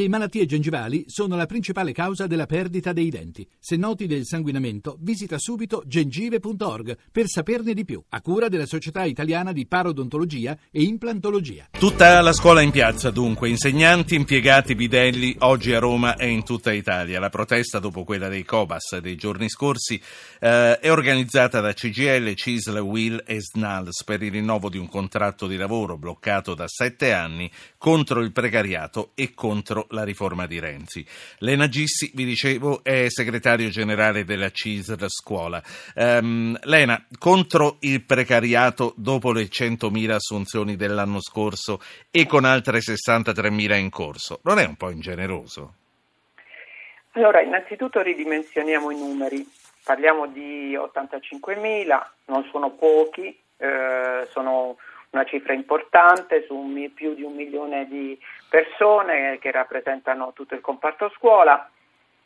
Le malattie gengivali sono la principale causa della perdita dei denti. Se noti del sanguinamento, visita subito gengive.org per saperne di più, a cura della Società Italiana di Parodontologia e Implantologia. Tutta la scuola in piazza, dunque, insegnanti, impiegati, bidelli, oggi a Roma e in tutta Italia. La protesta, dopo quella dei Cobas dei giorni scorsi, eh, è organizzata da CGL, CISL, WIL e SNALS per il rinnovo di un contratto di lavoro bloccato da sette anni contro il precariato e contro la riforma di Renzi. Lena Gissi, vi dicevo, è segretario generale della CISR Scuola. Um, Lena, contro il precariato dopo le 100.000 assunzioni dell'anno scorso e con altre 63.000 in corso, non è un po' ingeneroso? Allora, innanzitutto ridimensioniamo i numeri. Parliamo di 85.000, non sono pochi, eh, sono una cifra importante su un, più di un milione di persone che rappresentano tutto il comparto scuola.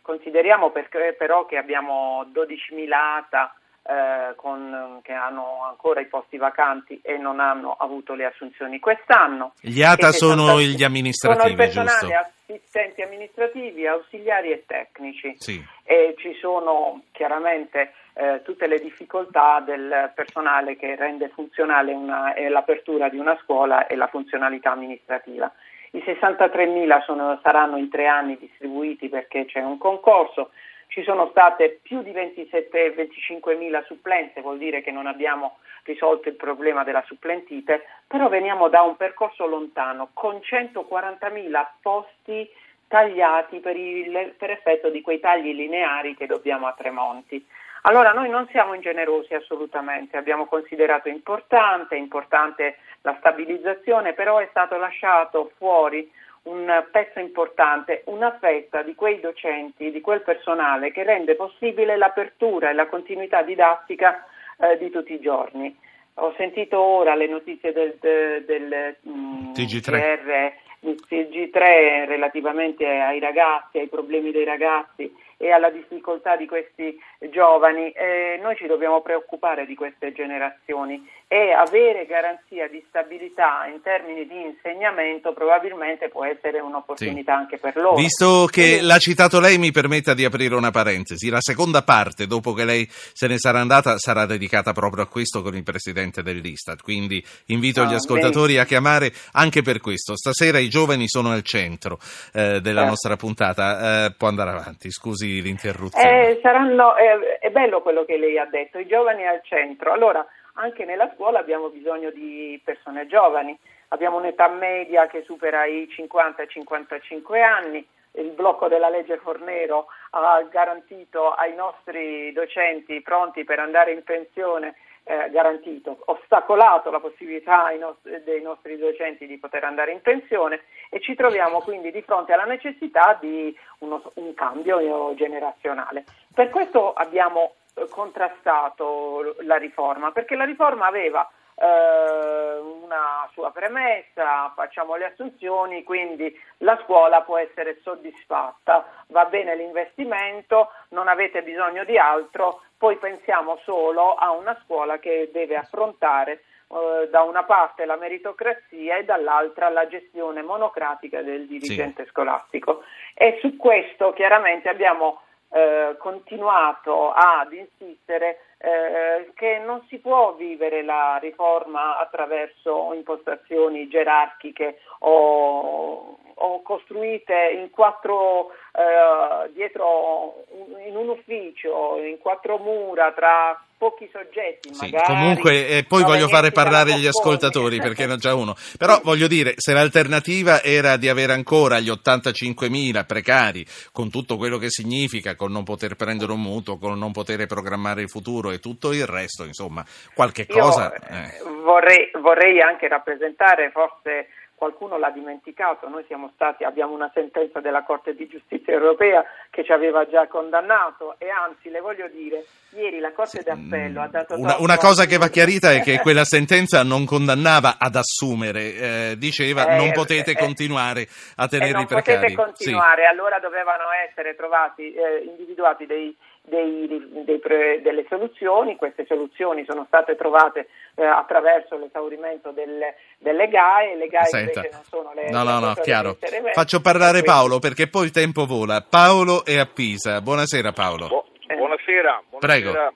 Consideriamo perché, però che abbiamo 12.000 ATA eh, con, che hanno ancora i posti vacanti e non hanno avuto le assunzioni quest'anno. Gli ATA sono gli amministrativi, sono il personale, giusto? assistenti amministrativi, ausiliari e tecnici. Sì. E ci sono chiaramente eh, tutte le difficoltà del personale che rende funzionale una, eh, l'apertura di una scuola e la funzionalità amministrativa. I 63.000 sono, saranno in tre anni distribuiti perché c'è un concorso, ci sono state più di 27-25.000 supplenze, vuol dire che non abbiamo risolto il problema della supplentite, però veniamo da un percorso lontano con 140.000 posti tagliati per, il, per effetto di quei tagli lineari che dobbiamo a Tremonti. Allora noi non siamo ingenerosi assolutamente, abbiamo considerato importante, importante la stabilizzazione, però è stato lasciato fuori un pezzo importante, una fetta di quei docenti, di quel personale che rende possibile l'apertura e la continuità didattica eh, di tutti i giorni. Ho sentito ora le notizie del, del, del mm, TG3. GR, TG3 relativamente ai ragazzi, ai problemi dei ragazzi e alla difficoltà di questi giovani, eh, noi ci dobbiamo preoccupare di queste generazioni e avere garanzia di stabilità in termini di insegnamento probabilmente può essere un'opportunità sì. anche per loro. Visto che l'ha citato lei, mi permetta di aprire una parentesi. La seconda parte, dopo che lei se ne sarà andata, sarà dedicata proprio a questo con il presidente dell'Istat. Quindi invito ah, gli ascoltatori bene. a chiamare anche per questo. Stasera i giovani sono al centro eh, della certo. nostra puntata. Eh, può andare avanti, scusi l'interruzione. Eh, saranno, eh, è bello quello che lei ha detto, i giovani al centro. Allora, anche nella scuola abbiamo bisogno di persone giovani, abbiamo un'età media che supera i 50-55 anni, il blocco della legge Fornero ha garantito ai nostri docenti pronti per andare in pensione eh, garantito, ostacolato la possibilità nostri, dei nostri docenti di poter andare in pensione e ci troviamo quindi di fronte alla necessità di uno, un cambio generazionale. Per questo abbiamo eh, contrastato la riforma, perché la riforma aveva eh, una sua premessa, facciamo le assunzioni, quindi la scuola può essere soddisfatta, va bene l'investimento, non avete bisogno di altro, poi pensiamo solo a una scuola che deve affrontare eh, da una parte la meritocrazia e dall'altra la gestione monocratica del dirigente sì. scolastico. E su questo chiaramente abbiamo eh, continuato ad insistere eh, che non si può vivere la riforma attraverso impostazioni gerarchiche o, o costruite in quattro, eh, dietro in un ufficio, in quattro mura tra pochi soggetti. Sì, comunque, eh, poi voglio fare parlare gli ascoltatori perché non già uno. Però voglio dire, se l'alternativa era di avere ancora gli 85.000 precari, con tutto quello che significa, con non poter prendere un mutuo, con non poter programmare il futuro e tutto il resto, insomma, qualche cosa. Eh. Vorrei, vorrei anche rappresentare forse qualcuno l'ha dimenticato, noi stati, abbiamo una sentenza della Corte di Giustizia europea che ci aveva già condannato e anzi le voglio dire, ieri la Corte sì, d'Appello ha dato... Una, una cosa che va chiarita è che quella sentenza non condannava ad assumere, eh, diceva eh, non potete eh, continuare a tenere i precari. Non potete continuare, sì. allora dovevano essere trovati, eh, individuati dei dei, dei, delle soluzioni, queste soluzioni sono state trovate eh, attraverso l'esaurimento delle, delle GAE, le GAE Senta. invece non sono le... No, no, no, chiaro. Faccio parlare Paolo perché poi il tempo vola. Paolo è a Pisa. Buonasera Paolo. Bu- buonasera, buonasera.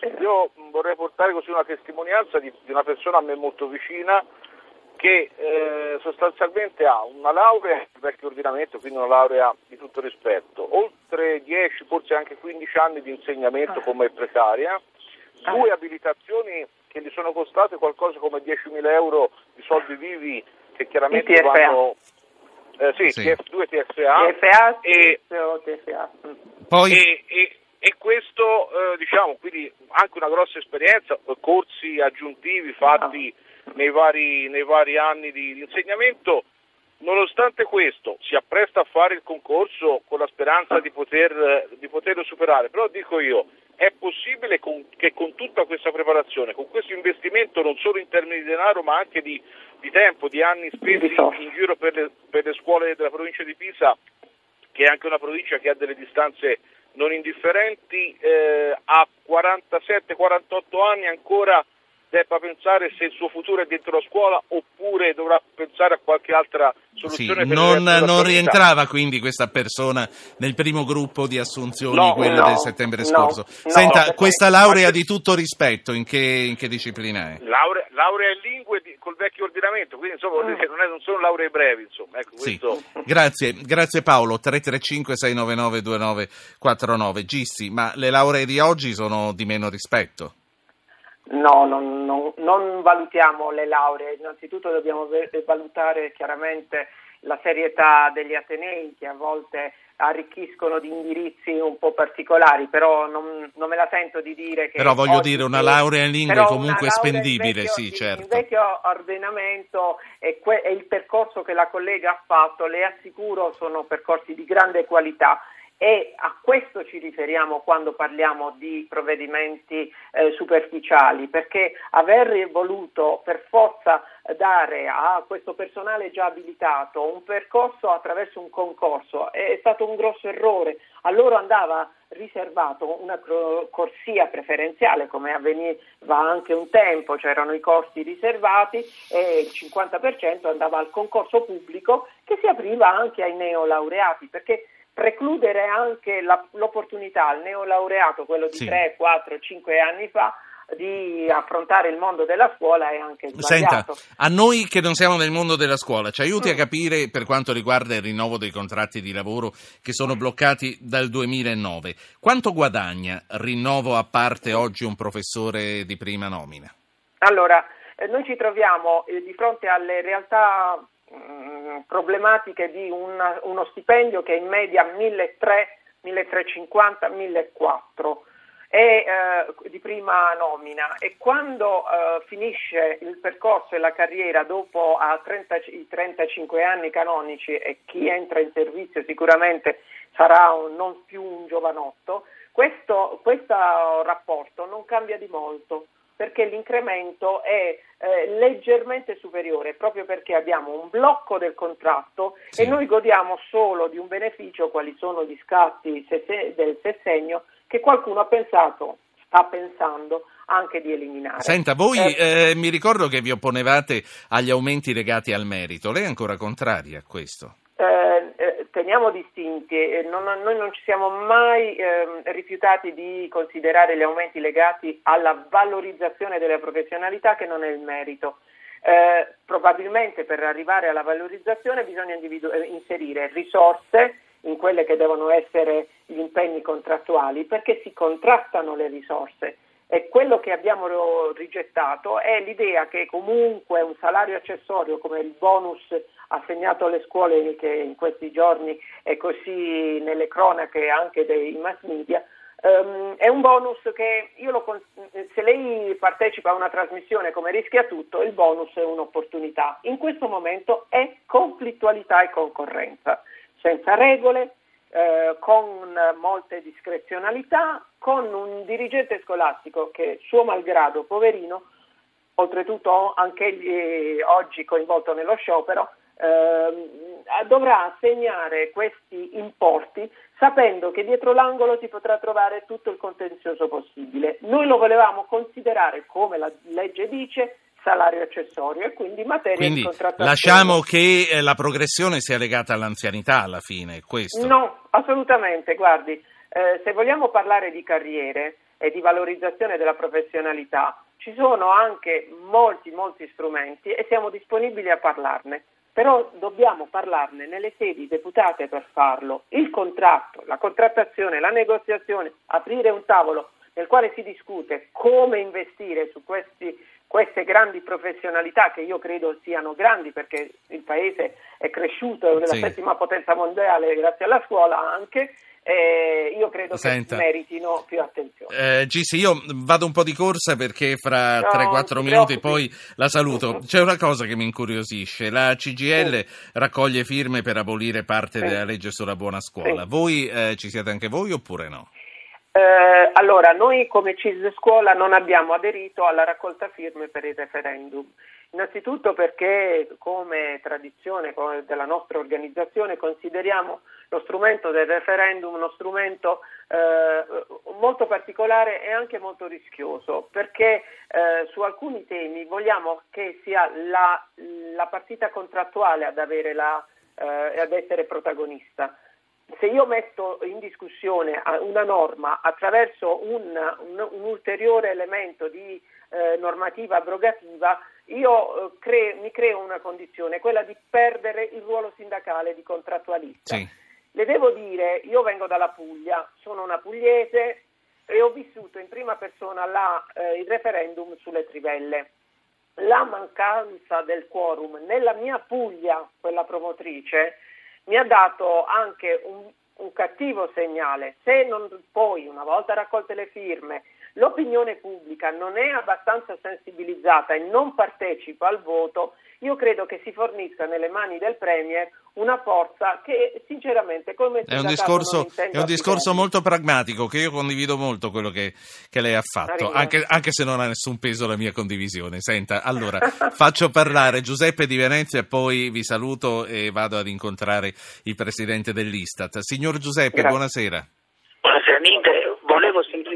Prego. Io vorrei portare così una testimonianza di, di una persona a me molto vicina che eh, sostanzialmente ha una laurea nel vecchio ordinamento, quindi una laurea di tutto rispetto, oltre 10, forse anche 15 anni di insegnamento come precaria, due abilitazioni che gli sono costate qualcosa come 10.000 euro di soldi vivi che chiaramente TFA. vanno... Eh, sì, Sì. TF2 TFA, TFA, e, TFO, TFA. Mm. Poi e, e- e questo, eh, diciamo, quindi anche una grossa esperienza, corsi aggiuntivi fatti nei, vari, nei vari anni di, di insegnamento. Nonostante questo, si appresta a fare il concorso con la speranza di, poter, di poterlo superare, però dico io, è possibile con- che con tutta questa preparazione, con questo investimento non solo in termini di denaro ma anche di, di tempo, di anni spesi in giro per le, per le scuole della provincia di Pisa, che è anche una provincia che ha delle distanze non indifferenti, eh, a 47-48 anni ancora debba pensare se il suo futuro è dentro la scuola oppure dovrà pensare a qualche altra sì, soluzione. per il non, non rientrava quindi questa persona nel primo gruppo di assunzioni, No, quella no, del settembre no, scorso. no, Senta, questa laurea di tutto rispetto, in che, in che disciplina è? Laurea, laurea in lingue di- col vecchio ordinamento, quindi insomma che non, è- non sono lauree brevi, insomma. Ecco, Sì. questo... Grazie, grazie Paolo. 335 699 2949. Gissi, ma le lauree di oggi sono di meno rispetto? No, non, non- non valutiamo le lauree, innanzitutto dobbiamo valutare chiaramente la serietà degli atenei che a volte arricchiscono di indirizzi un po' particolari, però non, non me la sento di dire che... Però voglio dire, una laurea in lingue però comunque spendibile, vecchio- sì, certo. In vecchio ordinamento e, que- e il percorso che la collega ha fatto, le assicuro, sono percorsi di grande qualità e a questo ci riferiamo quando parliamo di provvedimenti eh, superficiali, perché aver voluto per forza dare a questo personale già abilitato un percorso attraverso un concorso è stato un grosso errore. A loro andava riservato una corsia preferenziale come avveniva anche un tempo, c'erano i corsi riservati e il 50% andava al concorso pubblico che si apriva anche ai neolaureati perché precludere anche la- l'opportunità al neolaureato, quello di Sì. 3, 4, 5 anni fa, di affrontare il mondo della scuola è anche Senta, sbagliato. a noi che non siamo nel mondo della scuola, ci aiuti a Mm. capire per quanto riguarda il rinnovo dei contratti di lavoro che sono bloccati dal 2009. Quanto guadagna rinnovo a parte oggi un professore di prima nomina? Allora, eh, noi ci troviamo eh, di fronte alle realtà mh, problematiche di una- uno stipendio che è in media 1.300, 1.350, 1.400 e, eh, di prima nomina. E quando eh, finisce il percorso e la carriera dopo a 30 i 35 anni canonici e chi entra in servizio sicuramente sarà un- non più un giovanotto, questo, questo rapporto non cambia di molto perché l'incremento è eh, leggermente superiore proprio perché abbiamo un blocco del contratto Sì. e noi godiamo solo di un beneficio quali sono gli scatti del sessegno che qualcuno ha pensato, sta pensando anche di eliminare. Senta, voi Eh, eh, mi ricordo che vi opponevate agli aumenti legati al merito, lei è ancora contraria a questo? Eh, eh, teniamo distinti, eh, non- noi non ci siamo mai ehm, rifiutati di considerare gli aumenti legati alla valorizzazione delle professionalità che non è il merito. Eh, probabilmente per arrivare alla valorizzazione bisogna individu- eh, inserire risorse in quelle che devono essere gli impegni contrattuali perché si contrastano le risorse. E quello che abbiamo rigettato è l'idea che comunque un salario accessorio come il bonus assegnato alle scuole che in questi giorni è così nelle cronache anche dei mass media, ehm, è un bonus che io con- se lei partecipa a una trasmissione come rischia tutto, il bonus è un'opportunità. In questo momento è conflittualità e concorrenza, senza regole, eh, con molte discrezionalità, con un dirigente scolastico che suo malgrado, poverino, oltretutto anche egli oggi coinvolto nello sciopero, eh, dovrà assegnare questi importi sapendo che dietro l'angolo si potrà trovare tutto il contenzioso possibile. Noi lo volevamo considerare, come la legge dice, salario accessorio e quindi materia quindi di contrattazione. lasciamo che eh, la progressione sia legata all'anzianità alla fine, questo? No, assolutamente, guardi, eh, se vogliamo parlare di carriere e di valorizzazione della professionalità, ci sono anche molti, molti strumenti e siamo disponibili a parlarne però dobbiamo parlarne nelle sedi deputate per farlo. Il contratto, la contrattazione, la negoziazione, aprire un tavolo nel quale si discute come investire su questi, queste grandi professionalità che io credo siano grandi perché il Paese è cresciuto, è nella sì. settima potenza mondiale grazie alla scuola anche eh, io credo Senta. che meritino più attenzione. Eh, Gisi, io vado un po' di corsa perché fra no, 3-4 minuti poi la saluto. C'è una cosa che mi incuriosisce, la CGL sì. raccoglie firme per abolire parte sì. della legge sulla buona scuola. Voi eh, ci siete anche voi oppure no? Eh, allora, noi come CIS Scuola non abbiamo aderito alla raccolta firme per il referendum. Innanzitutto perché come tradizione della nostra organizzazione consideriamo lo strumento del referendum uno strumento eh, molto particolare e anche molto rischioso perché eh, su alcuni temi vogliamo che sia la, la partita contrattuale ad, la, eh, ad essere protagonista. Se io metto in discussione una norma attraverso un, un, un ulteriore elemento di eh, normativa abrogativa, io eh, cre- mi creo una condizione, quella di perdere il ruolo sindacale di contrattualista. Sì. Le devo dire, io vengo dalla Puglia, sono una pugliese e ho vissuto in prima persona la, eh, il referendum sulle trivelle. La mancanza del quorum nella mia Puglia, quella promotrice, mi ha dato anche un, un cattivo segnale. Se non poi, una volta raccolte le firme, l'opinione pubblica non è abbastanza sensibilizzata e non partecipa al voto, io credo che si fornisca nelle mani del Premier una forza che sinceramente come è un discorso, è un discorso molto pragmatico che io condivido molto quello che, che lei ha fatto anche, anche, se non ha nessun peso la mia condivisione. Senta allora faccio parlare Giuseppe Di Venezia e poi vi saluto e vado ad incontrare il Presidente dell'Istat. Signor Giuseppe Grazie. buonasera. Buonasera Ninte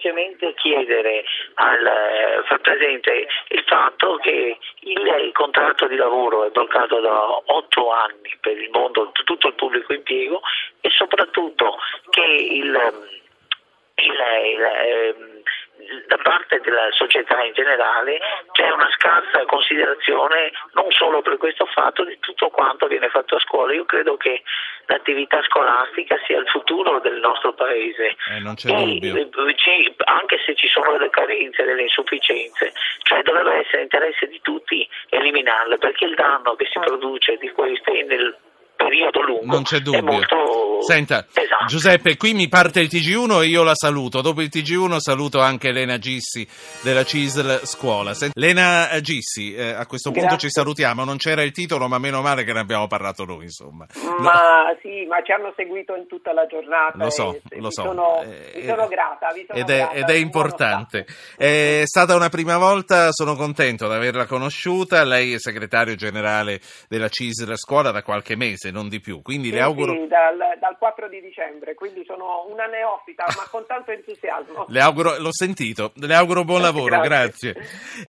semplicemente chiedere al eh, far presente il fatto che il, il, contratto di lavoro è bloccato da otto anni per il mondo, tutto il pubblico impiego e soprattutto che il, il, il ehm, da parte della società in generale c'è una scarsa considerazione non solo per questo fatto di tutto quanto viene fatto a scuola. Io credo che l'attività scolastica sia il futuro del nostro paese. Eh, non c'è e, dubbio. Eh, anche se ci sono delle carenze, delle insufficienze, cioè dovrebbe essere interesse di tutti eliminarle perché il danno che si produce di queste nel periodo lungo. Non c'è dubbio. Molto... Senta, esatto. Giuseppe, qui mi parte il TG1 e io la saluto. Dopo il TG1 saluto anche Lena Gissi della CISL Scuola. Sent- Lena Gissi, eh, a questo punto Grazie. ci salutiamo. Non c'era il titolo, ma meno male che ne abbiamo parlato noi, insomma. Ma no. sì, ma ci hanno seguito in tutta la giornata. Lo so, lo so. Sono, eh, vi sono grata. Vi sono ed, è, grata, ed è importante. È stata una prima volta, sono contento di averla conosciuta. Lei è segretario generale della CISL Scuola da qualche mese, non di più più. Quindi sì, le auguro. Sì, dal, dal, 4 di dicembre, quindi sono una neofita, ma con tanto entusiasmo. Le auguro, l'ho sentito, le auguro buon lavoro, grazie. grazie.